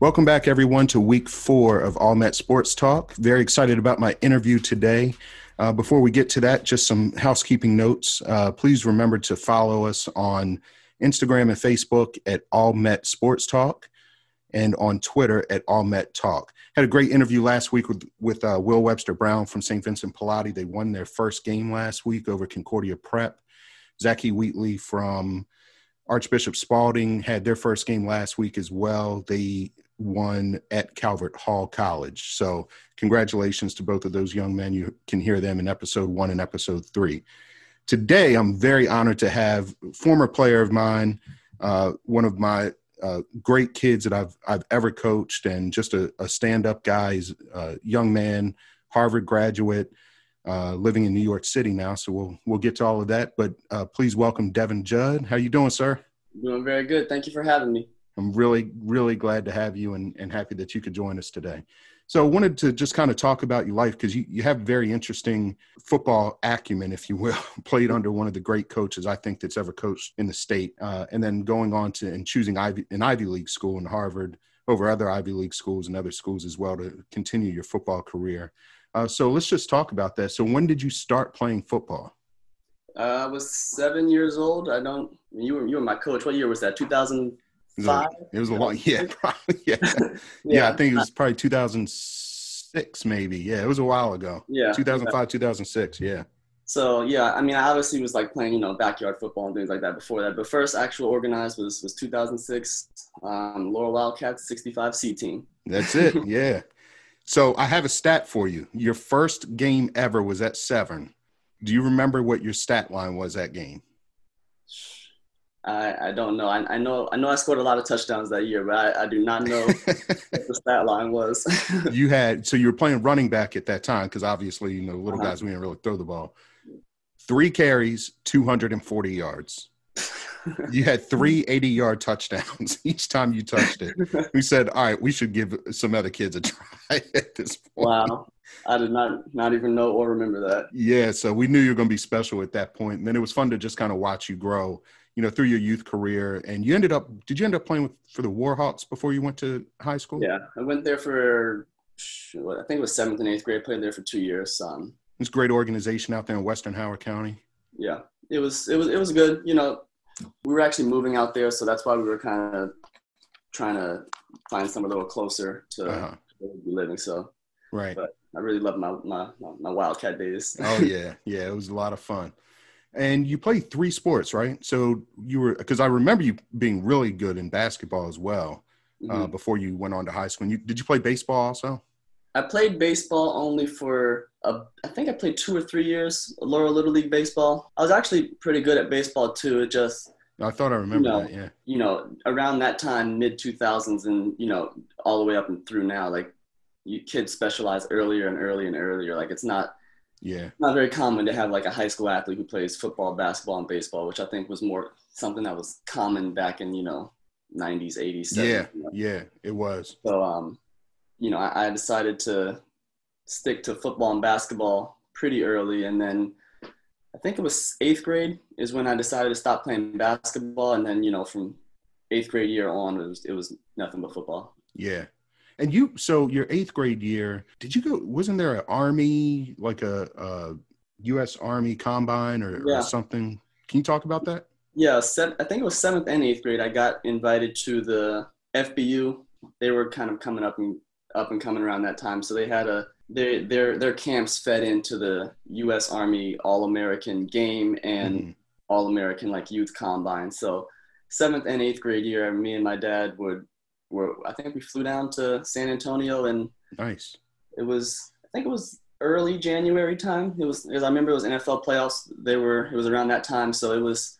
Welcome back, everyone, to week four of All Met Sports Talk. Very excited about my interview today. Uh, before we get to that, just some housekeeping notes. Uh, please remember to follow us on Instagram and Facebook at All Met Sports Talk and on Twitter at All Met Talk. Had a great interview last week with, with uh, Will Webster Brown from St. Vincent Pallotti. They won their first game last week over Concordia Prep. Zachy Wheatley from Archbishop Spalding had their first game last week as well. They won at Calvert Hall College. So, congratulations to both of those young men. You can hear them in episode one and episode three. Today, I'm very honored to have former player of mine, uh, one of my uh, great kids that I've I've ever coached, and just a, a stand-up guy. He's a young man, Harvard graduate, uh, living in New York City now. So we'll we'll get to all of that. But uh, please welcome Devin Judd. How you doing, sir? Doing very good. Thank you for having me. I'm really, really glad to have you and, and happy that you could join us today. So I wanted to just kind of talk about your life because you, you have very interesting football acumen, if you will, played under one of the great coaches I think that's ever coached in the state. Uh, and then going on to and choosing Ivy, an Ivy League school in Harvard over other Ivy League schools and other schools as well to continue your football career. Uh, so let's just talk about that. So when did you start playing football? Uh, I was seven years old. I don't. You were you were my coach. What year was that? Two thousand five. It was a long, yeah, probably, yeah. yeah, yeah. I think it was probably 2006, maybe. Yeah, it was a while ago. Yeah, 2005, 2006. Yeah. So yeah, I mean, I obviously was like playing, you know, backyard football and things like that before that. But first actual organized was was 2006, um, Laurel Wildcats 65 C team. That's it. yeah. So I have a stat for you. Your first game ever was at Severn. Do you remember what your stat line was that game? I, I don't know. I, I know I know I scored a lot of touchdowns that year, but I, I do not know what the stat line was. you had so you were playing running back at that time because obviously you know little uh-huh. guys we didn't really throw the ball. Three carries, two hundred and forty yards. you had three 80 yard touchdowns each time you touched it. We said, all right, we should give some other kids a try at this point. Wow. I did not not even know or remember that. Yeah, so we knew you were going to be special at that point. And then it was fun to just kind of watch you grow you know, through your youth career, and you ended up. Did you end up playing with for the Warhawks before you went to high school? Yeah, I went there for. I think it was seventh and eighth grade. Played there for two years. Um, it's a great organization out there in Western Howard County. Yeah, it was. It was. It was good. You know, we were actually moving out there, so that's why we were kind of trying to find somewhere a little closer to uh-huh. living. So, right. But I really love my my my Wildcat days. oh yeah, yeah, it was a lot of fun and you play three sports, right? So you were because I remember you being really good in basketball as well uh, mm-hmm. uh, before you went on to high school. And you, did you play baseball also? I played baseball only for a, I think I played two or three years, Laurel Little League baseball. I was actually pretty good at baseball too. It just I thought I remember you know, that. Yeah. You know, around that time, mid two thousands, and you know, all the way up and through now, like you kids specialize earlier and earlier and earlier. Like it's not yeah. Not very common to have like a high school athlete who plays football, basketball, and baseball, which I think was more something that was common back in, you know, 90s, 80s. 70s, yeah. You know? Yeah, it was. So, um, you know, I, I decided to stick to football and basketball pretty early. And then I think it was eighth grade is when I decided to stop playing basketball. And then, you know, from eighth grade year on, it was, it was nothing but football. Yeah. And you, so your eighth grade year, did you go? Wasn't there an army, like a, a U.S. Army combine or, yeah. or, something? Can you talk about that? Yeah, I think it was seventh and eighth grade. I got invited to the FBU. They were kind of coming up and up and coming around that time, so they had a their their their camps fed into the U.S. Army All American game and mm-hmm. All American like youth combine. So seventh and eighth grade year, me and my dad would where I think we flew down to San Antonio and nice. It was I think it was early January time. It was because I remember it was NFL playoffs. They were it was around that time, so it was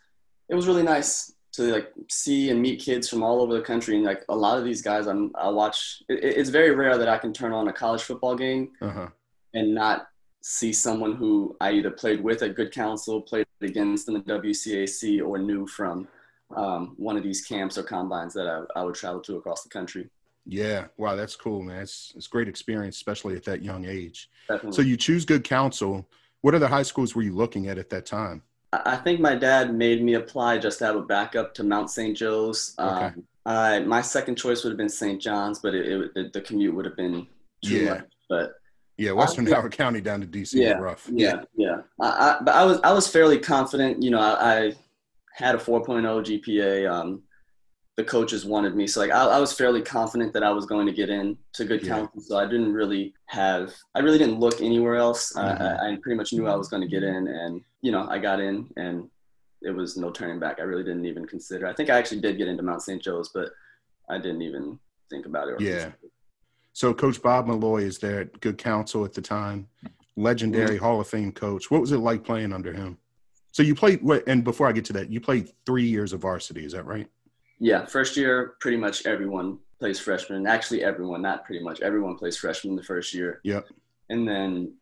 it was really nice to like see and meet kids from all over the country. And like a lot of these guys, I'm I watch. It, it's very rare that I can turn on a college football game uh-huh. and not see someone who I either played with at Good Counsel, played against in the WCAC, or knew from um, one of these camps or combines that I, I, would travel to across the country. Yeah, wow, that's cool, man. It's it's great experience, especially at that young age. Definitely. So you choose good counsel. What other high schools were you looking at at that time? I think my dad made me apply just to have a backup to Mount St. Joe's. Okay. Um, uh, my second choice would have been St. John's, but it, it, the, the, commute would have been too yeah. much. But yeah, Western Howard County down to DC yeah, is rough. Yeah, yeah. I, I, but I was I was fairly confident. You know, I, I had a 4.0 GPA. Um, the coaches wanted me, so like I, I, was fairly confident that I was going to get in to good yeah. counsel. So I didn't really have, I really didn't look anywhere else. Mm-hmm. I, I pretty much knew I was going to get in, and you know, I got in, and it was no turning back. I really didn't even consider. I think I actually did get into Mount St. Joe's, but I didn't even think about it. yeah. So Coach Bob Milloy is there at Good Counsel at the time, legendary mm-hmm. Hall of Fame coach. What was it like playing under him? So you played, and before I get to that, you played three years of varsity. Is that right? Yeah, first year, pretty much everyone plays freshman. Actually, everyone, not pretty much everyone plays freshman the first year. Yep. And then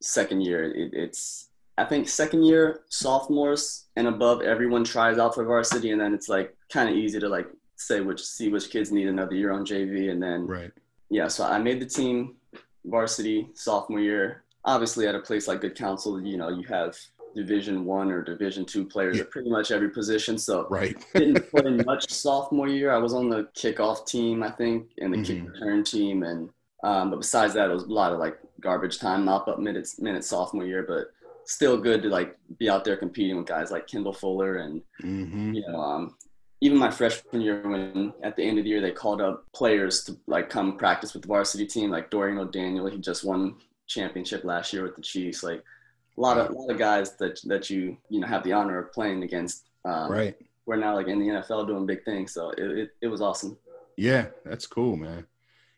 second year, it, it's I think second year sophomores and above, everyone tries out for varsity, and then it's like kind of easy to like say which see which kids need another year on JV, and then right. Yeah, so I made the team varsity sophomore year. Obviously, at a place like Good Counsel, you know you have Division One or Division Two players yeah. at pretty much every position. So right, didn't play much sophomore year. I was on the kickoff team, I think, and the mm-hmm. kick return team, and um, but besides that, it was a lot of like garbage time, mop up minutes, minutes sophomore year. But still good to like be out there competing with guys like Kendall Fuller and mm-hmm. you know um, even my freshman year when at the end of the year they called up players to like come practice with the varsity team like Dorian O'Daniel he just won championship last year with the Chiefs like a lot of a lot of guys that that you you know have the honor of playing against um, right we're now like in the NFL doing big things so it, it, it was awesome yeah that's cool man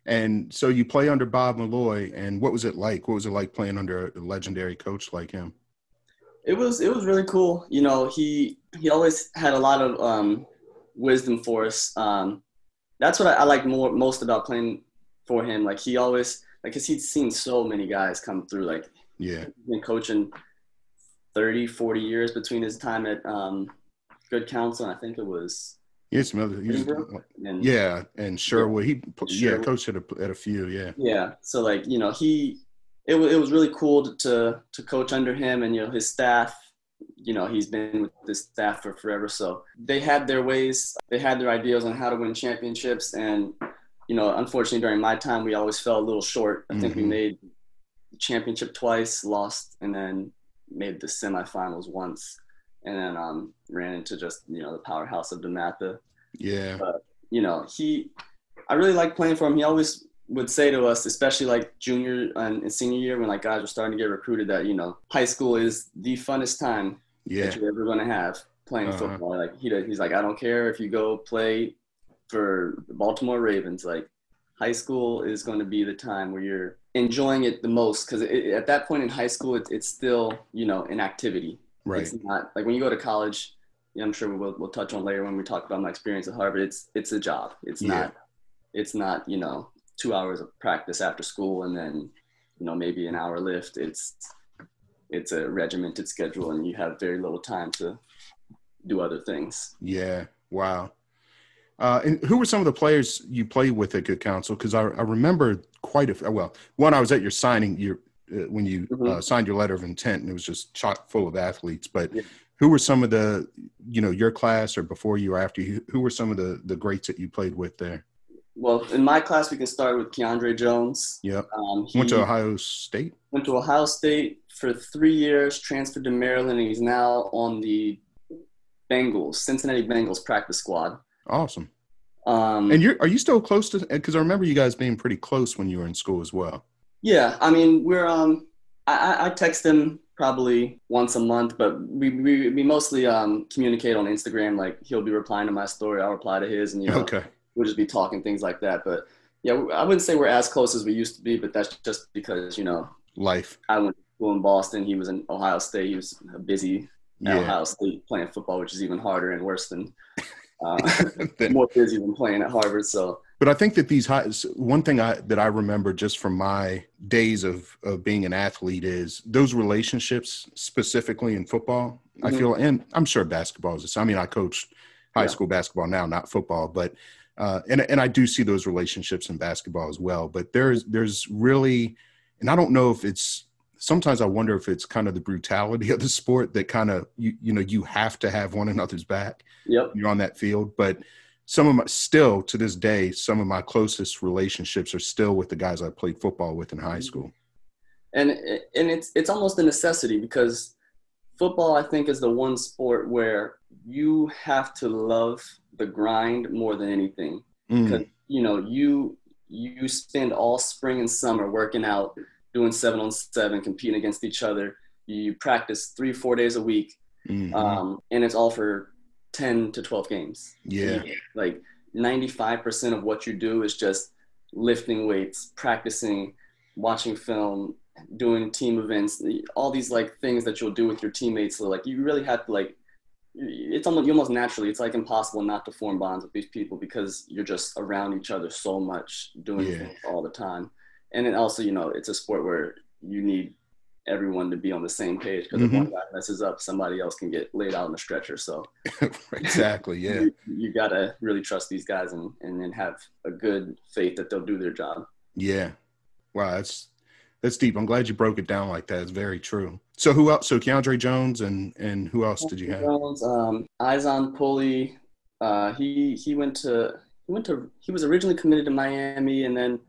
and so you play under Bob Milloy, and what was it like? What was it like playing under a legendary coach like him? It was it was really cool. You know, he he always had a lot of um, wisdom for us. Um, that's what I, I like more most about playing for him. Like he always like cause he'd seen so many guys come through. Like yeah, been coaching 30, 40 years between his time at um, Good Counsel. And I think it was Yes, and, yeah, and Sherwood. He yeah, coached at a, at a few. Yeah. Yeah. So like you know he, it was it was really cool to to coach under him and you know his staff. You know he's been with this staff for forever, so they had their ways, they had their ideas on how to win championships, and you know unfortunately during my time we always fell a little short. I think mm-hmm. we made the championship twice, lost, and then made the semifinals once and then um, ran into just you know the powerhouse of DeMatha. Yeah. But you know he, I really like playing for him. He always would say to us, especially like junior and senior year when like guys were starting to get recruited, that you know high school is the funnest time yeah. that you're ever going to have playing uh-huh. football. Like he he's like I don't care if you go play for the Baltimore Ravens. Like high school is going to be the time where you're enjoying it the most because at that point in high school it, it's still you know an activity Right. It's not like when you go to college. I'm sure we'll we'll touch on later when we talk about my experience at Harvard. It's it's a job. It's yeah. not it's not you know two hours of practice after school and then you know maybe an hour lift. It's it's a regimented schedule and you have very little time to do other things. Yeah. Wow. Uh, and who were some of the players you played with at Good Counsel? Because I, I remember quite a well. One, I was at your signing. Your uh, when you mm-hmm. uh, signed your letter of intent, and it was just chock full of athletes. But yeah. who were some of the, you know, your class or before you or after you? Who were some of the the greats that you played with there? Well, in my class, we can start with Keandre Jones. Yep. Um, went to Ohio State. Went to Ohio State for three years. Transferred to Maryland, and he's now on the Bengals, Cincinnati Bengals practice squad. Awesome. Um, and you're are you still close to? Because I remember you guys being pretty close when you were in school as well. Yeah, I mean, we're um, I, I text him probably once a month, but we we, we mostly um communicate on Instagram. Like he'll be replying to my story, I'll reply to his, and you know, okay. we'll just be talking things like that. But yeah, I wouldn't say we're as close as we used to be, but that's just because you know, life. I went to school in Boston. He was in Ohio State. He was busy yeah. Ohio State playing football, which is even harder and worse than uh, more busy than playing at Harvard. So but I think that these high, one thing I, that I remember just from my days of, of being an athlete is those relationships, specifically in football. Mm-hmm. I feel, and I'm sure basketball is. I mean, I coach high yeah. school basketball now, not football, but uh, and and I do see those relationships in basketball as well. But there's there's really, and I don't know if it's sometimes I wonder if it's kind of the brutality of the sport that kind of you you know you have to have one another's back. Yep. You're on that field, but some of my still to this day, some of my closest relationships are still with the guys I played football with in high Mm-hmm. school. and and it's it's almost a necessity because football I think is the one sport where you have to love the grind more than anything because Mm, you know you you spend all spring and summer working out doing seven on seven competing against each other. You practice three four days a week mhm. um, and it's all for 10 to 12 games. Yeah, like 95% of what you do is just lifting weights practicing watching film doing team events all these like things that you'll do with your teammates. So like you really have to like it's almost you almost naturally it's like impossible not to form bonds with these people because you're just around each other so much doing Yeah. things all the time and then also you know it's a sport where you need everyone to be on the same page because if Mhm. one guy messes up somebody else can get laid out on the stretcher so exactly. Yeah, you, you gotta really trust these guys and and then have a good faith that they'll do their job. yeah. Wow, that's that's deep. I'm glad you broke it down like that. It's very true. So who else? So Keandre Jones and and who else did you have? Jones, um, Izon Pulley, uh, he he went to he went to he was originally committed to Miami and then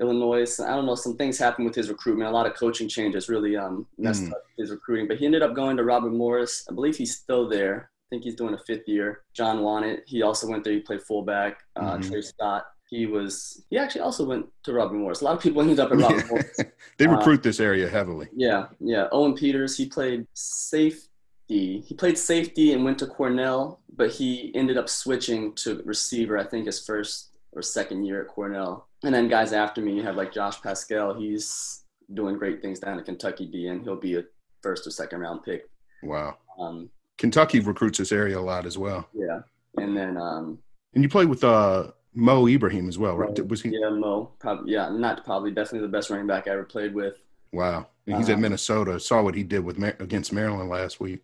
Illinois. I don't know, some things happened with his recruitment. A lot of coaching changes really um, messed Mm. up his recruiting. But he ended up going to Robert Morris. I believe he's still there. I think he's doing a fifth year. John Wannett, he also went there. He played fullback. Uh, Mhm. Trey Scott, he was he actually also went to Robert Morris. A lot of people ended up at Robert Morris. they Uh, recruit this area heavily. Yeah, yeah. Owen Peters, he played safety. He played safety and went to Cornell, but he ended up switching to receiver, I think his first or second year at Cornell. And then guys after me, you have like Josh Paschal. He's doing great things down at Kentucky D, and he'll be a first or second round pick. Wow. Um, Kentucky recruits this area a lot as well. yeah. And then, um, And you played with uh, Mo Ibrahim as well, right? Was he? yeah, Mo, probably, yeah, not probably, definitely the best running back I ever played with. Wow. And he's at Um, Minnesota. Saw what he did with Mar- against Maryland last week.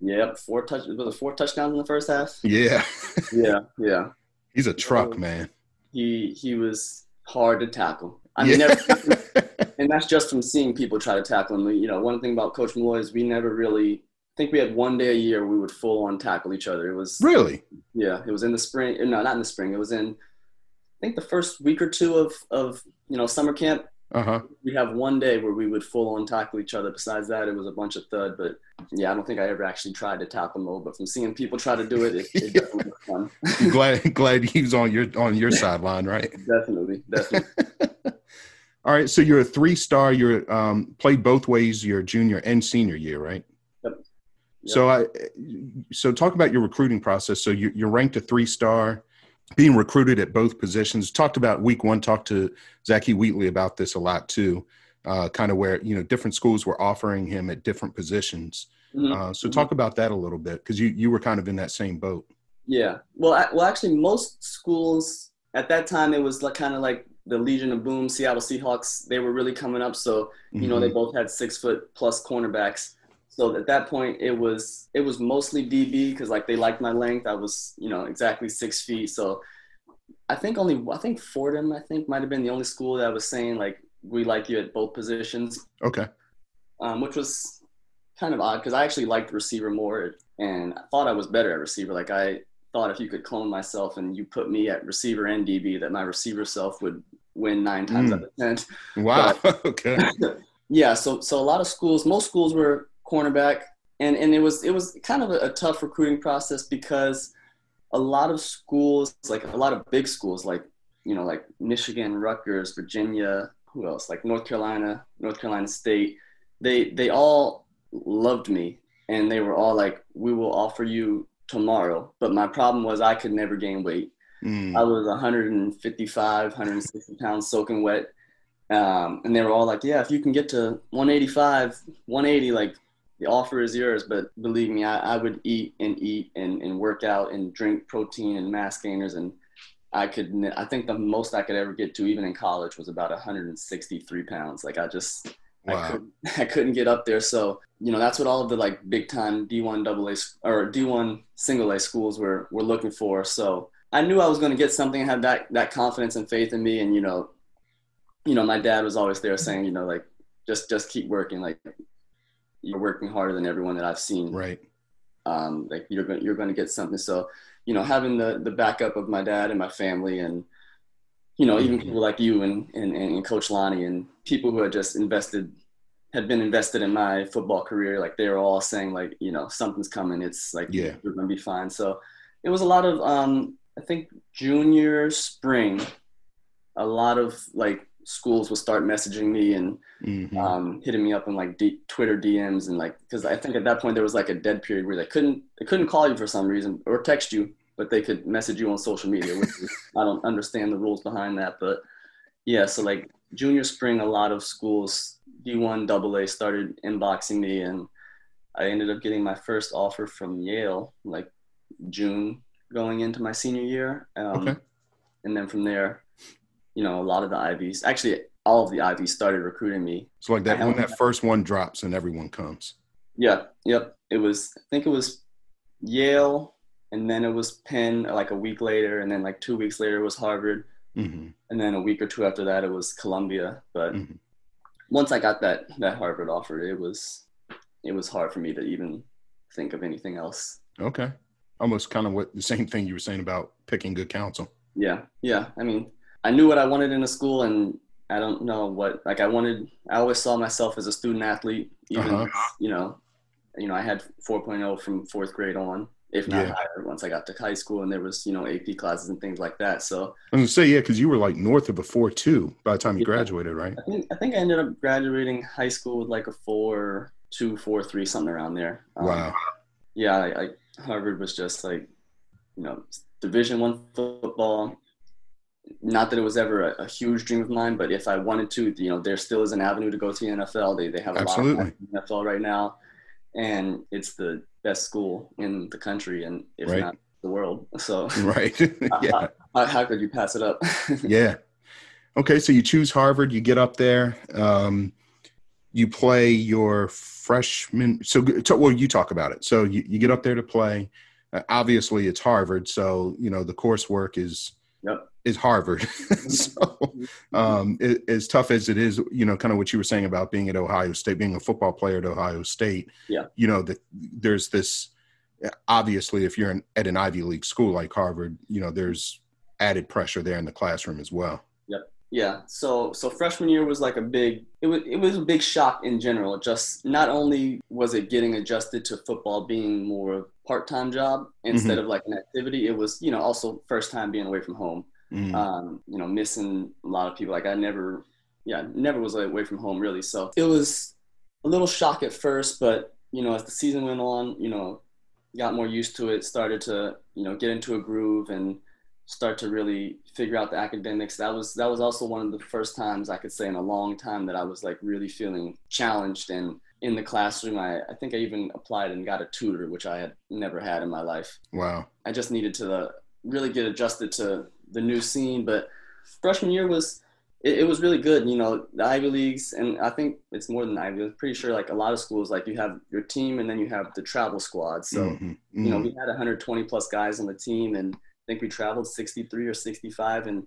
Yep, four touch was it four touchdowns in the first half? Yeah. Yeah, yeah. he's a truck, man. He he was hard to tackle. I mean, never, and that's just from seeing people try to tackle him. You know, one thing about Coach Milloy is we never really I think we had one day a year we would full on tackle each other. It was really? yeah, it was in the spring. No, not in the spring. It was in I think the first week or two of of you know summer camp. Uh huh. We have one day where we would full on tackle each other. Besides that, it was a bunch of thud. But yeah, I don't think I ever actually tried to tackle Mo. But from seeing people try to do it, it, it definitely was fun. glad glad he was on your on your sideline, right? definitely, definitely. All right. So you're a three star. You're um, played both ways your junior and senior year, right? Yep. So I so talk about your recruiting process. So you, you're ranked a three star, being recruited at both positions. Talked about week one. Talked to Zachy Wheatley about this a lot too. Uh, kind of where you know different schools were offering him at different positions. Mhm. Uh, so talk about that a little bit because you you were kind of in that same boat. Yeah. Well, I, well, actually, most schools at that time it was like kind of like the Legion of Boom, Seattle Seahawks. They were really coming up, so you know they Mhm. both had six foot plus cornerbacks. So at that point, it was it was mostly DB because like they liked my length. I was you know exactly six feet. So I think only I think Fordham I think might have been the only school that was saying like we like you at both positions okay. um, which was kind of odd because I actually liked receiver more and I thought I was better at receiver. Like I thought if you could clone myself and you put me at receiver and DB, that my receiver self would win nine times Mm. out of ten. Wow. okay. Yeah, so so a lot of schools, most schools were cornerback, and and it was it was kind of a, a tough recruiting process because a lot of schools, like a lot of big schools, like you know, like Michigan, Rutgers, Virginia, who else? Like North Carolina, North Carolina State, they they all loved me, and they were all like, "We will offer you tomorrow." But my problem was I could never gain weight. Mm. I was 155, 160 pounds soaking wet. Um, and they were all like, yeah, if you can get to 185, 180, like the offer is yours. But believe me, I, I would eat and eat and, and work out and drink protein and mass gainers. And I could, I think the most I could ever get to, even in college, was about 163 pounds. Like I just, I couldn't, I couldn't get up there. So, you know, that's what all of the like big time D1 double A or D1 single A schools were, were looking for. So I knew I was going to get something, had that, that confidence and faith in me. And, you know, you know, my dad was always there saying, you know, like, just just keep working. Like you're working harder than everyone that I've seen. Right. Um, like you're going you're going to get something. So you know, having the the backup of my dad and my family, and you know, even Mm-hmm. people like you and and, and Coach Lonnie and people who had just invested had been invested in my football career. Like they were all saying, like you know, something's coming. It's like Yeah. you're going to be fine. So it was a lot of um, I think junior spring, a lot of like schools will start messaging me and Mhm. um, hitting me up in like D- Twitter DMs and like because I think at that point there was like a dead period where they couldn't they couldn't call you for some reason or text you, but they could message you on social media. Which is, I don't understand the rules behind that, but yeah. So like junior spring, a lot of schools D1 AA started inboxing me, and I ended up getting my first offer from Yale like June going into my senior year. Um, Okay. And then from there, you know, a lot of the Ivies, actually all of the Ivies started recruiting me. So like that when that first one drops and everyone comes. Yeah, yep. It was, I think it was Yale, and then it was Penn like a week later, and then like two weeks later it was Harvard, hmm and then a week or two after that it was Columbia. But Mhm. once I got that that Harvard offer, it was it was hard for me to even think of anything else. Okay. Almost kind of what the same thing you were saying about picking good counsel. Yeah, yeah. I mean, I knew what I wanted in a school, and I don't know what like I wanted. I always saw myself as a student athlete, even Uh-huh. you know, you know, I had 4.0 from fourth grade on, if not Yeah. higher, once I got to high school, and there was you know AP classes and things like that. So I was gonna say yeah, because you were like north of a four two by the time you Yeah. graduated, right? I think I think I ended up graduating high school with like a four two, four three, something around there. Um, Wow. yeah, I, I Harvard was just like, you know, Division One football. Not that it was ever a, a huge dream of mine, but if I wanted to, you know, there still is an avenue to go to the NFL. They they have a Absolutely. lot of guys in the NFL right now, and it's the best school in the country and if Right. not the world. So Right. yeah. how, how could you pass it up? Yeah. Okay, so you choose Harvard, you get up there, um, you play your freshman. So, well, you talk about it. So you, you get up there to play. Uh, obviously, it's Harvard, so you know the coursework is. Is Harvard. Mm-hmm. so, mm-hmm. um, it, as tough as it is, you know, kind of what you were saying about being at Ohio State, being a football player at Ohio State. Yeah. You know that there's this. Obviously, if you're in, at an Ivy League school like Harvard, you know there's added pressure there in the classroom as well. Yep. Yeah. So so freshman year was like a big it was it was a big shock in general. Just not only was it getting adjusted to football being more of part-time job mm-hmm. instead of like an activity, it was, you know, also first time being away from home. Mm. Um, you know, missing a lot of people. Like I never yeah, never was away from home really. So it was a little shock at first, but you know, as the season went on, you know, got more used to it, started to, you know, get into a groove and start to really figure out the academics. That was that was also one of the first times I could say in a long time that I was like really feeling challenged and in the classroom. I, I think I even applied and got a tutor, which I had never had in my life. Wow. I just needed to really get adjusted to the new scene. But freshman year was it, it was really good. You know, the Ivy Leagues, and I think it's more than Ivy. I'm pretty sure like a lot of schools, like you have your team and then you have the travel squad. So Mhm. you know, Mhm. we had 120 plus guys on the team, and I think we traveled 63 or 65. And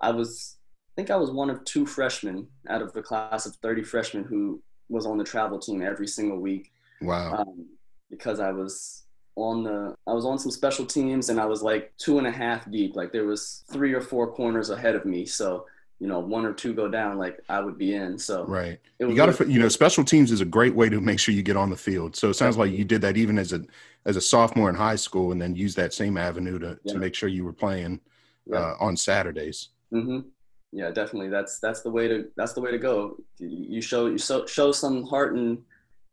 I was, I think I was one of two freshmen out of the class of 30 freshmen who was on the travel team every single week wow. um, because I was on the, I was on some special teams, and I was like two and a half deep. Like there was three or four corners ahead of me, so you know, one or two go down, like I would be in. So right. it You was got really- to, you know, special teams is a great way to make sure you get on the field. So it sounds like you did that even as a as a sophomore in high school, and then use that same avenue to Yeah. to make sure you were playing Yeah. uh, on Saturdays. hmm Yeah, definitely. That's that's the way to that's the way to go. You you show you show, show some heart and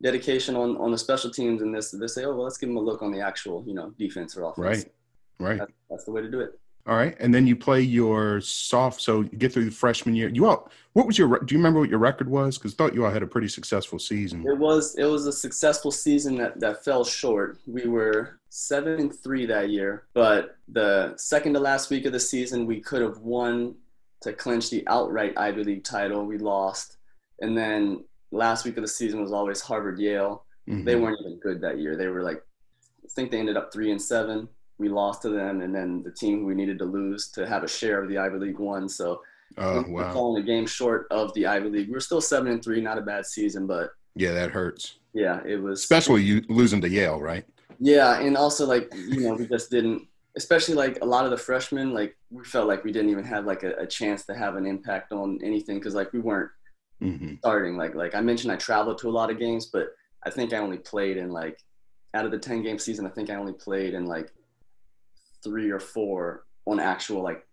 dedication on on the special teams, and this they say, oh well, let's give them a look on the actual you know defense or offense. Right. Right. That's, that's the way to do it. All right. And then you play your soft. So you get through the freshman year. You all. What was your? Do you remember what your record was? Because thought you all had a pretty successful season. It was it was a successful season that, that fell short. We were seven and three that year, but the second to last week of the season we could have won to clinch the outright Ivy League title. We lost, and then last week of the season was always Harvard Yale. Mhm. They weren't even good that year. They were like, I think they ended up three and seven. We lost to them, and then the team we needed to lose to have a share of the Ivy League won. So Oh we were wow. falling a game short of the Ivy League. We were still seven and three, not a bad season, but Yeah, that hurts. yeah, it was Especially you losing to Yale, right? Yeah, and also like you know we just didn't, especially like a lot of the freshmen, like we felt like we didn't even have like a, a chance to have an impact on anything because like we weren't hmm starting. Like like I mentioned, I traveled to a lot of games, but I think I only played in like out of the ten game season, I think I only played in like three or four on actual like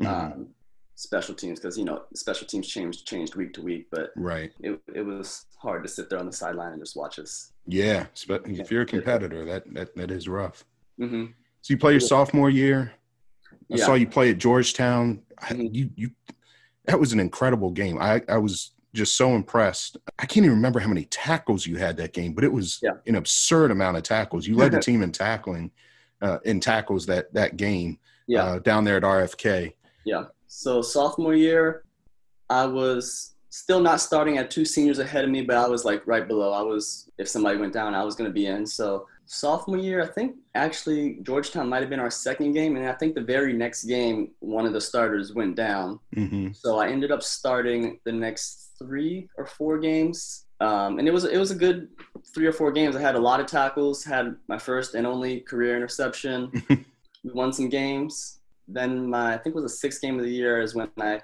Mm-hmm. um, special teams because you know special teams changed changed week to week, but Right. it it was hard to sit there on the sideline and just watch us. Yeah. spe- If you're a competitor, that that, that is rough. hmm So you play your sophomore year. I Yeah. saw you play at Georgetown. I- Mhm. You you that was an incredible game. I I was just so impressed. I can't even remember how many tackles you had that game, but it was Yeah. an absurd amount of tackles. You led the team in tackling, uh, in tackles that that game Yeah. uh, down there at RFK. Yeah. So sophomore year, I was still not starting at two seniors ahead of me, but I was like right below. I was if somebody went down, I was going to be in. So sophomore year, I think actually Georgetown might have been our second game, and I think the very next game, one of the starters went down. hmm So I ended up starting the next three or four games, um, and it was it was a good three or four games. I had a lot of tackles, had my first and only career interception. we won some games. Then my I think it was the sixth game of the year is when I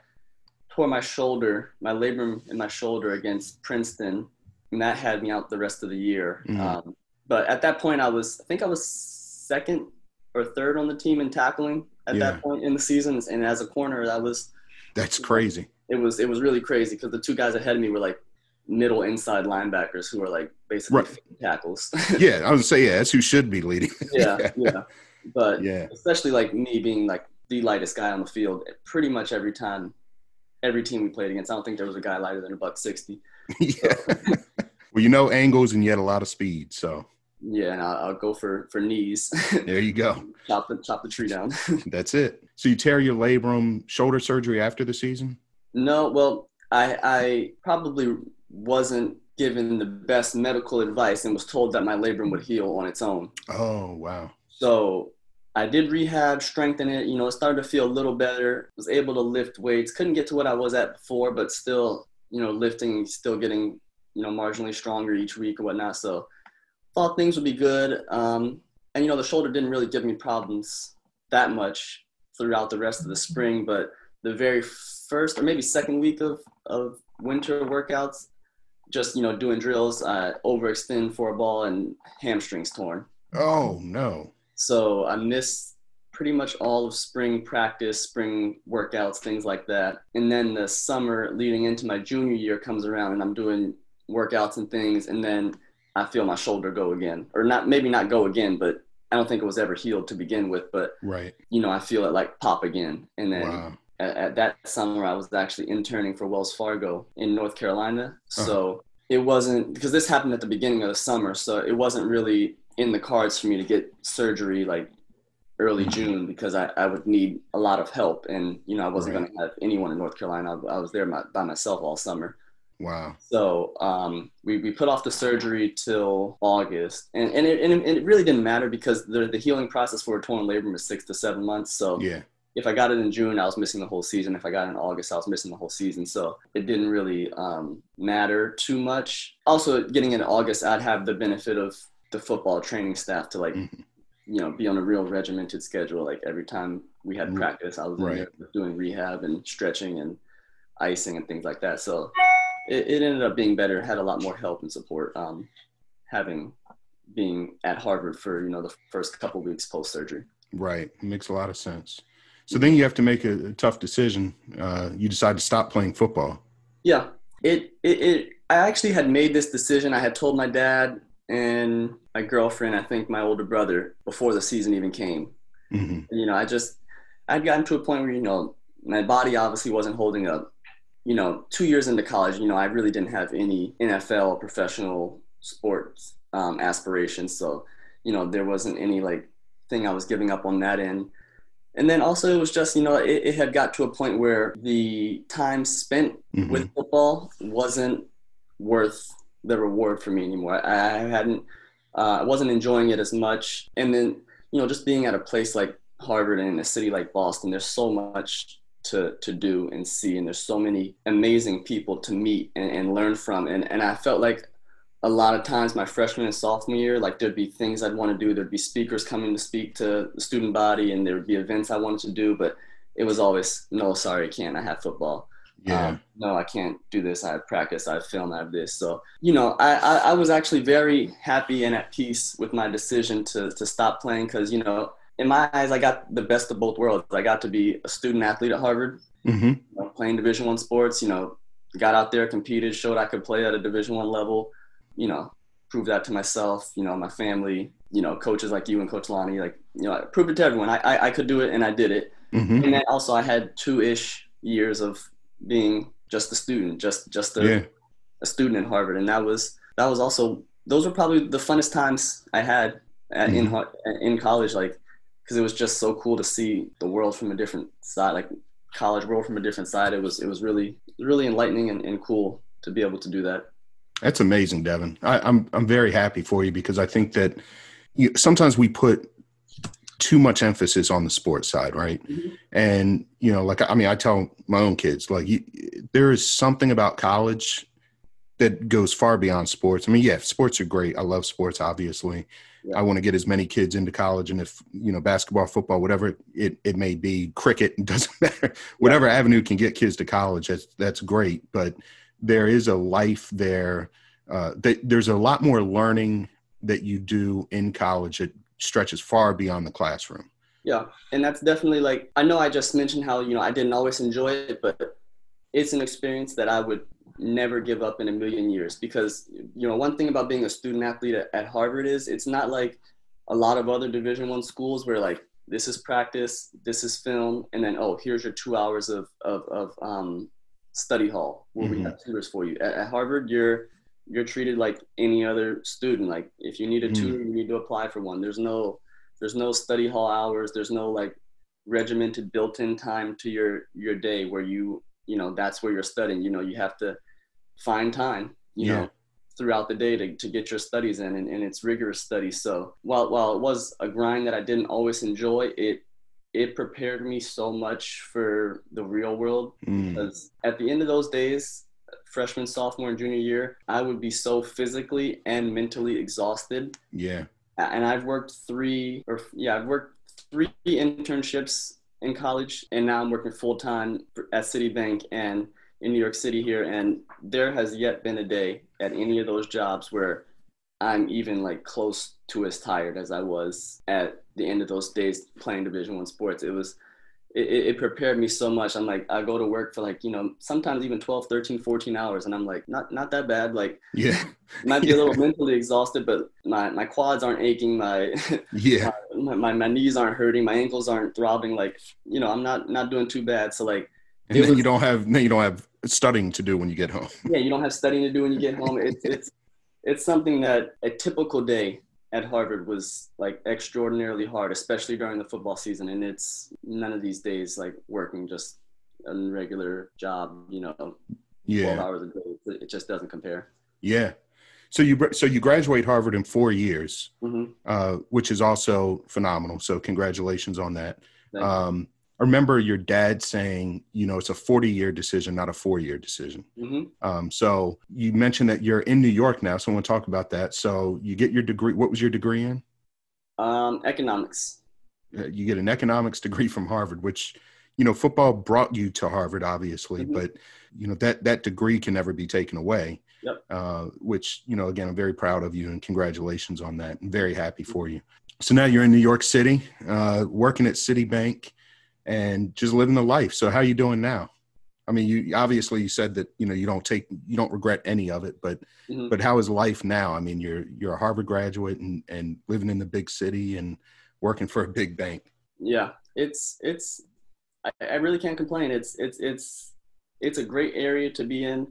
tore my shoulder, my labrum in my shoulder against Princeton, and that had me out the rest of the year. Mhm. Um, but at that point, I was I think I was second or third on the team in tackling at Yeah. that point in the season, and as a corner, that was That's crazy. It was it was really crazy because the two guys ahead of me were like middle inside linebackers who were like basically Right. tackles. Yeah, I would say yeah, that's who should be leading. yeah, yeah. But yeah, especially like me being like the lightest guy on the field, pretty much every time, every team we played against, I don't think there was a guy lighter than a buck sixty. yeah. well, you know angles and you had a lot of speed, so Yeah, and I'll, I'll go for for knees, there you go. chop the chop the tree down. That's it. So you tear your labrum, shoulder surgery after the season. No, well, I I probably wasn't given the best medical advice and was told that my labrum would heal on its own. Oh wow. So I did rehab, strengthen it. You know, it started to feel a little better. Was able to lift weights. Couldn't get to what I was at before, but still, you know, lifting, still getting, you know, marginally stronger each week or whatnot. So thought things would be good. Um, and you know, the shoulder didn't really give me problems that much throughout the rest of the spring. But the very first or maybe second week of of winter workouts, just you know, doing drills, uh, overextend for a ball and hamstrings torn. Oh no. So I missed pretty much all of spring practice, spring workouts, things like that. And then the summer leading into my junior year comes around and I'm doing workouts and things. And then I feel my shoulder go again, or not, maybe not go again, but I don't think it was ever healed to begin with. But, Right. you know, I feel it like pop again. And then Wow. At, at that summer i was actually interning for wells fargo in north carolina so it wasn't because this happened at the beginning of the summer so it wasn't really in the cards for me to get surgery like early Mhm. june because I, I would need a lot of help and you know i wasn't Right. going to have anyone in north carolina i, I was there my, by myself all summer Wow. so um, we, we put off the surgery till August, and, and, it, and it really didn't matter because the, the healing process for a torn labrum is six to seven months. So Yeah. If I got it in June, I was missing the whole season. If I got it in August, I was missing the whole season. So it didn't really um, matter too much. Also, getting in August, I'd have the benefit of the football training staff to like, Mhm. you know, be on a real regimented schedule. Like every time we had Right. practice, I was Right. doing rehab and stretching and icing and things like that. So it, it ended up being better. Had a lot more help and support. Um, having being at Harvard for you know the first couple weeks post surgery. Right. Makes a lot of sense. So then you have to make a, a tough decision. Uh, you decide to stop playing football. Yeah, it, it it I actually had made this decision. I had told my dad and my girlfriend, I think my older brother, before the season even came. hmm You know, I just I'd gotten to a point where you know my body obviously wasn't holding up. You know, two years into college, you know, I really didn't have any NFL professional sports um, aspirations. So, you know, there wasn't any like thing I was giving up on that end. And then also it was just, you know, it, it had got to a point where the time spent hmm with football wasn't worth the reward for me anymore. I, I hadn't, uh, I wasn't enjoying it as much. And then, you know, just being at a place like Harvard and in a city like Boston, there's so much to to do and see and there's so many amazing people to meet and, and learn from and and I felt like a lot of times my freshman and sophomore year like there'd be things I'd want to do there'd be speakers coming to speak to the student body and there would be events I wanted to do but it was always no sorry I can't I have football yeah. Um, no, I can't do this. I have practice. I have film. I have this. So, you know, I, I, I was actually very happy and at peace with my decision to, to stop playing because, you know, in my eyes, I got the best of both worlds. I got to be a student athlete at Harvard, mm-hmm. you know, playing Division One sports. You know, got out there, competed, showed I could play at a Division One level. You know, prove that to myself. You know, my family. You know, coaches like you and Coach Lonnie. Like, you know, I proved it to everyone. I I, I could do it, and I did it. Mm-hmm. And then also, I had two ish years of being just a student, just just a, yeah. a student in Harvard, and that was that was also those were probably the funnest times I had at, Mm-hmm. in in college, like because it was just so cool to see the world from a different side, like college world from a different side. It was it was really really enlightening and, and cool to be able to do that. That's amazing, Devin. I, I'm I'm very happy for you because I think that you, sometimes we put too much emphasis on the sports side, right? Mm-hmm. And you know, like I mean, I tell my own kids, like you, there is something about college that goes far beyond sports. I mean, yeah, sports are great. I love sports, obviously. Yeah. I want to get as many kids into college, and if you know, basketball, football, whatever it it may be, cricket, doesn't matter. Whatever avenue can get kids to college, that's that's great. But there is a life there. Uh, that there's a lot more learning that you do in college that stretches far beyond the classroom. Yeah, and that's definitely like I know I just mentioned how you know I didn't always enjoy it, but it's an experience that I would never give up in a million years because you know one thing about being a student athlete at, at Harvard is it's not like a lot of other Division One schools where like this is practice, this is film, and then oh here's your two hours of of, of um, study hall where Mhm. we have tutors for you. At, at Harvard, you're you're treated like any other student. Like if you need a Mhm. tutor, you need to apply for one. There's no there's no study hall hours. There's no like regimented built-in time to your your day where you you know that's where you're studying. You know you have to find time. You Yeah. know throughout the day to, to get your studies in and, and it's rigorous study so while while it was a grind that i didn't always enjoy it it prepared me so much for the real world Mm. because at the end of those days freshman sophomore and junior year i would be so physically and mentally exhausted Yeah. and i've worked three or yeah i've worked three internships in college and now i'm working full-time at citibank and in new york city here and there has yet been a day at any of those jobs where i'm even like close to as tired as i was at the end of those days playing division one sports it was it, it prepared me so much i'm like i go to work for like you know sometimes even 12 13 14 hours and i'm like not not that bad like Yeah. might be a little mentally exhausted, but my, my quads aren't aching, my, Yeah. my my my knees aren't hurting, my ankles aren't throbbing. Like you know, I'm not not doing too bad. So like, And then was- you don't have then you don't have studying to do when you get home. yeah, you don't have studying to do when you get home. It's it's it's something that a typical day at Harvard was like extraordinarily hard, especially during the football season. And it's none of these days like working just a regular job, you know, 12 Yeah. hours a day. It just doesn't compare. Yeah. So you so you graduate Harvard in four years, hmm uh, which is also phenomenal. So congratulations on that. Um, I remember your dad saying, you know, it's a 40 year decision, not a four year decision. hmm Um, so you mentioned that you're in New York now. So I want to talk about that. So you get your degree. What was your degree in? Um, economics. Uh, you get an economics degree from Harvard, which, you know, football brought you to Harvard, obviously, Mhm. but you know that that degree can never be taken away. Yep. Uh, which you know, again, I'm very proud of you and congratulations on that. I'm very happy for you. So now you're in New York City, uh, working at Citibank, and just living the life. So how you doing now? I mean, you obviously you said that you know you don't take you don't regret any of it, but Mhm. but how is life now? I mean, you're you're a Harvard graduate and and living in the big city and working for a big bank. yeah it's it's I, I really can't complain it's it's it's it's a great area to be in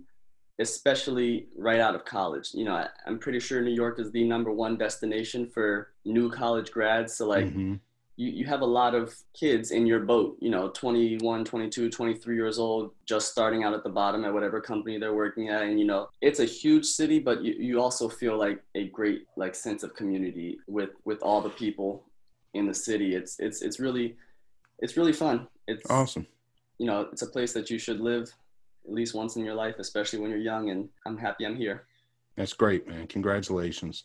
especially right out of college you know I, i'm pretty sure new york is the number one destination for new college grads so like Mhm. You, you have a lot of kids in your boat you know 21 22 23 years old just starting out at the bottom at whatever company they're working at and you know it's a huge city but you, you also feel like a great like sense of community with with all the people in the city it's it's it's really it's really fun it's Awesome. you know, it's a place that you should live at least once in your life, especially when you're young. And I'm happy I'm here. That's great, man. Congratulations.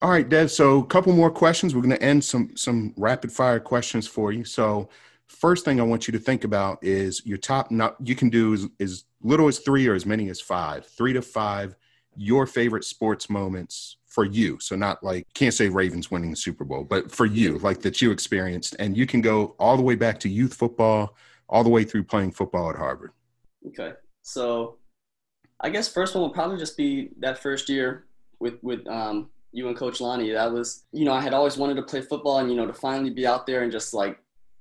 All right, Dev. So a couple more questions. We're going to end some some rapid fire questions for you. So first thing I want you to think about is your top. Not you can do as, as little as three or as many as five. Three to five. Your favorite sports moments for you. So not like can't say Ravens winning the Super Bowl, but for you, like that you experienced, and you can go all the way back to youth football, all the way through playing football at Harvard. Okay, so I guess first one will probably just be that first year with with um, you and Coach Lonnie. That was, you know, I had always wanted to play football, and you know, to finally be out there and just like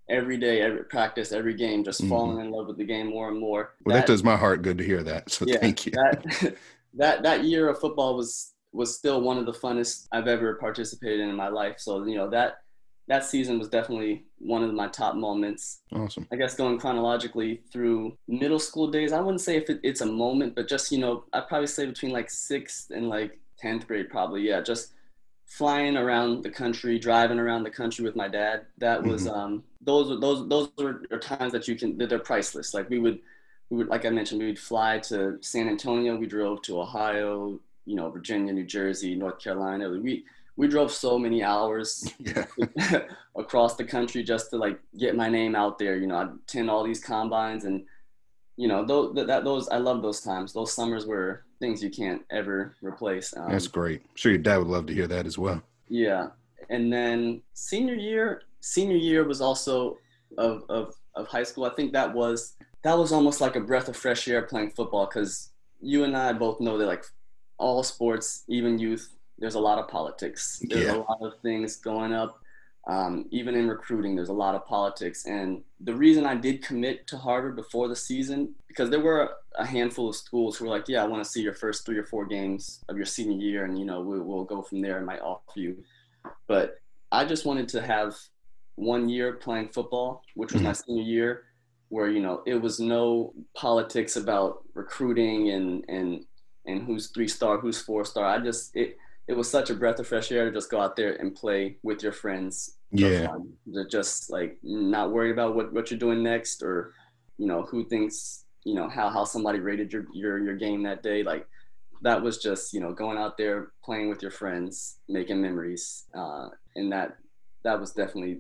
every day, every practice, every game, just mm-hmm. falling in love with the game more and more. Well, that, that, does my heart good to hear that. So yeah, thank you. That, that that year of football was was still one of the funnest I've ever participated in in my life. So you know that that season was definitely one of my top moments. Awesome. I guess going chronologically through middle school days, I wouldn't say if it, it's a moment, but just you know, I'd probably say between like sixth and like tenth grade, probably. Yeah, just flying around the country, driving around the country with my dad. That was mm-hmm. um, those those those are times that you can that they're priceless. Like we would we would like I mentioned, we would fly to San Antonio. We drove to Ohio, you know, Virginia, New Jersey, North Carolina. We we drove so many hours yeah. across the country just to like get my name out there. You know, I'd attend all these combines and you know, those that those I love those times. Those summers were things you can't ever replace. Um, That's great. I'm sure your dad would love to hear that as well. Yeah, and then senior year, senior year was also of of of high school. I think that was that was almost like a breath of fresh air playing football because you and I both know that like all sports, even youth, there's a lot of politics. There's yeah. a lot of things going up. Um, even in recruiting, there's a lot of politics. And the reason I did commit to Harvard before the season, because there were a handful of schools who were like, yeah, I want to see your first three or four games of your senior year, and, you know, we, will go from there and might offer you. But I just wanted to have one year playing football, which was mm-hmm. my senior year, where, you know, it was no politics about recruiting and, and, and who's three star, who's four star. I just, it, it was such a breath of fresh air to just go out there and play with your friends. Yeah. Just like not worried about what, what you're doing next or, you know, who thinks, you know, how, how somebody rated your, your, your game that day. Like that was just, you know, going out there, playing with your friends, making memories. Uh, and that, that was definitely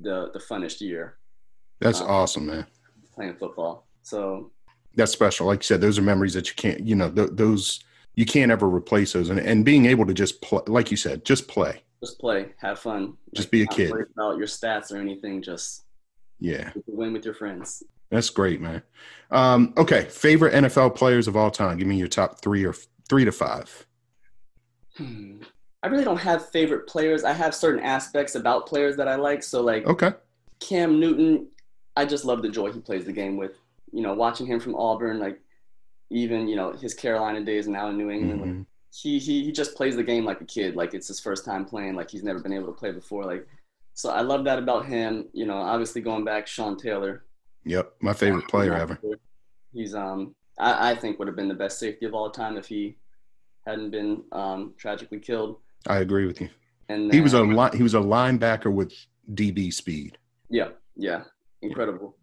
the, the funnest year. That's um, awesome, man. Playing football. So that's special. Like you said, those are memories that you can't, you know, th- those, you can't ever replace those. And, and being able to just play, like you said, just play. Just play, have fun. Just be a kid. about your stats or anything. Just yeah, win with your friends. That's great, man. Um, okay, favorite NFL players of all time. Give me your top three or three to five. Hmm. I really don't have favorite players. I have certain aspects about players that I like. So like, okay, Cam Newton. I just love the joy he plays the game with. You know, watching him from Auburn, like even you know his Carolina days now in New England. Mm-hmm. Like, he, he he just plays the game like a kid, like it's his first time playing, like he's never been able to play before. Like, so I love that about him. You know, obviously going back, Sean Taylor. Yep, my favorite player ever. He's um I, I think would have been the best safety of all time if he hadn't been um, tragically killed. I agree with you. And then, he was a li- he was a linebacker with DB speed. Yeah, yeah, incredible.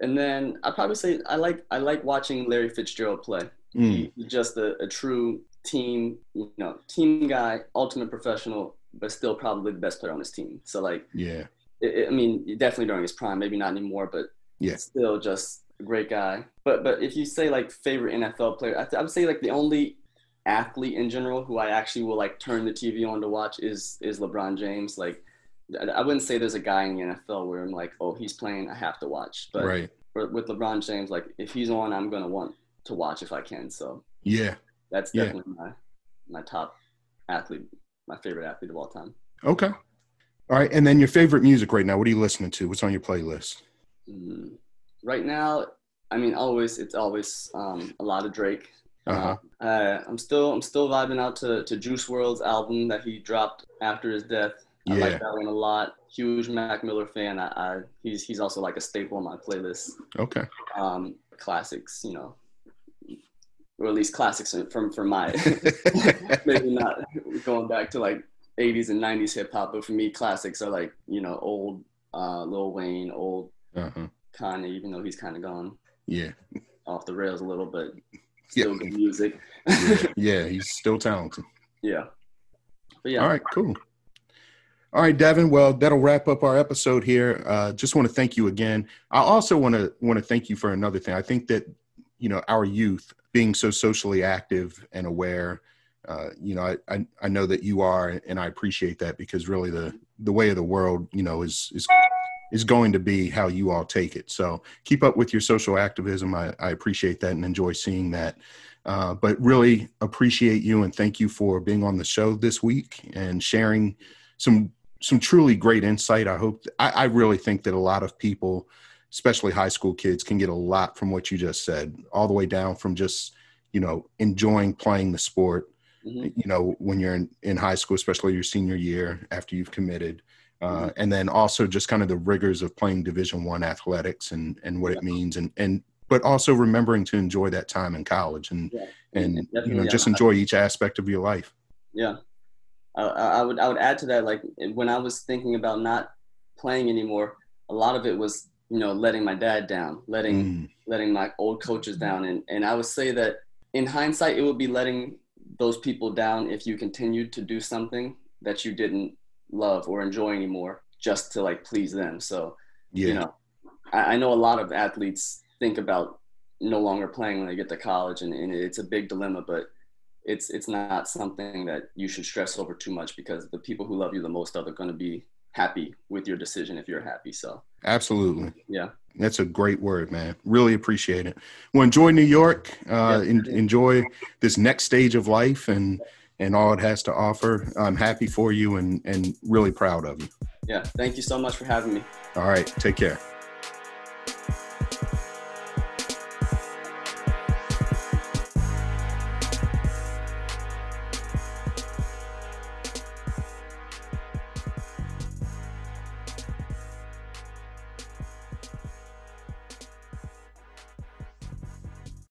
And then I probably say I like I like watching Larry Fitzgerald play. Mm. He's just a, a true team, you know, team guy, ultimate professional, but still probably the best player on his team. So like, yeah, it, it, I mean, definitely during his prime, maybe not anymore, but yeah, still just a great guy. But but if you say like favorite NFL player, I, th- I would say like the only athlete in general who I actually will like turn the TV on to watch is is LeBron James. Like I wouldn't say there's a guy in the NFL where I'm like, oh, he's playing, I have to watch. But right. with LeBron James, like if he's on, I'm gonna want to watch if I can. So yeah, that's definitely yeah. my my top athlete, my favorite athlete of all time. Okay. All right, and then your favorite music right now? What are you listening to? What's on your playlist? Mm, right now, I mean, always it's always um, a lot of Drake. Uh-huh. Uh, I'm still I'm still vibing out to to Juice WRLD's album that he dropped after his death. I yeah. like that one a lot. Huge Mac Miller fan. I, I, he's he's also like a staple on my playlist. Okay. Um, classics, you know, or at least classics from from my maybe not going back to like 80s and 90s hip hop, but for me, classics are like you know old uh, Lil Wayne, old uh-huh. Kanye, even though he's kind of gone Yeah. off the rails a little, but Yeah. still good music. yeah. Yeah. He's still talented. yeah. But yeah. All right, cool. All right, Devin. Well, that'll wrap up our episode here. Uh, just want to thank you again. I also want to want to thank you for another thing. I think that you know our youth being so socially active and aware. Uh, you know, I, I I know that you are, and I appreciate that because really the the way of the world, you know, is is is going to be how you all take it. So keep up with your social activism. I, I appreciate that and enjoy seeing that. Uh, but really appreciate you and thank you for being on the show this week and sharing some some truly great insight. I hope I, I really think that a lot of people, especially high school kids, can get a lot from what you just said, all the way down from just you know enjoying playing the sport. Mhm. You know, when you're in, in high school, especially your senior year after you've committed, uh, and then also just kind of the rigors of playing Division One athletics and and what it means, and and but also remembering to enjoy that time in college and Yeah. and you know Definitely, just yeah. enjoy each aspect of your life. Yeah, I, I I would I would add to that like when I was thinking about not playing anymore, a lot of it was you know letting my dad down, letting Mm, letting my old coaches down, and and I would say that in hindsight, it would be letting those people down if you continued to do something that you didn't love or enjoy anymore just to like please them. So yeah, you know, I, I know a lot of athletes think about no longer playing when they get to college, and, and it's a big dilemma, but it's it's not something that you should stress over too much because the people who love you the most are going to be happy with your decision if you're happy. So absolutely. yeah, That's a great word, man. Really appreciate it. Well, enjoy New York. Uh, Yeah. en- enjoy this next stage of life and and all it has to offer. I'm happy for you and and really proud of you. yeah. Thank you so much for having me. All right, take care.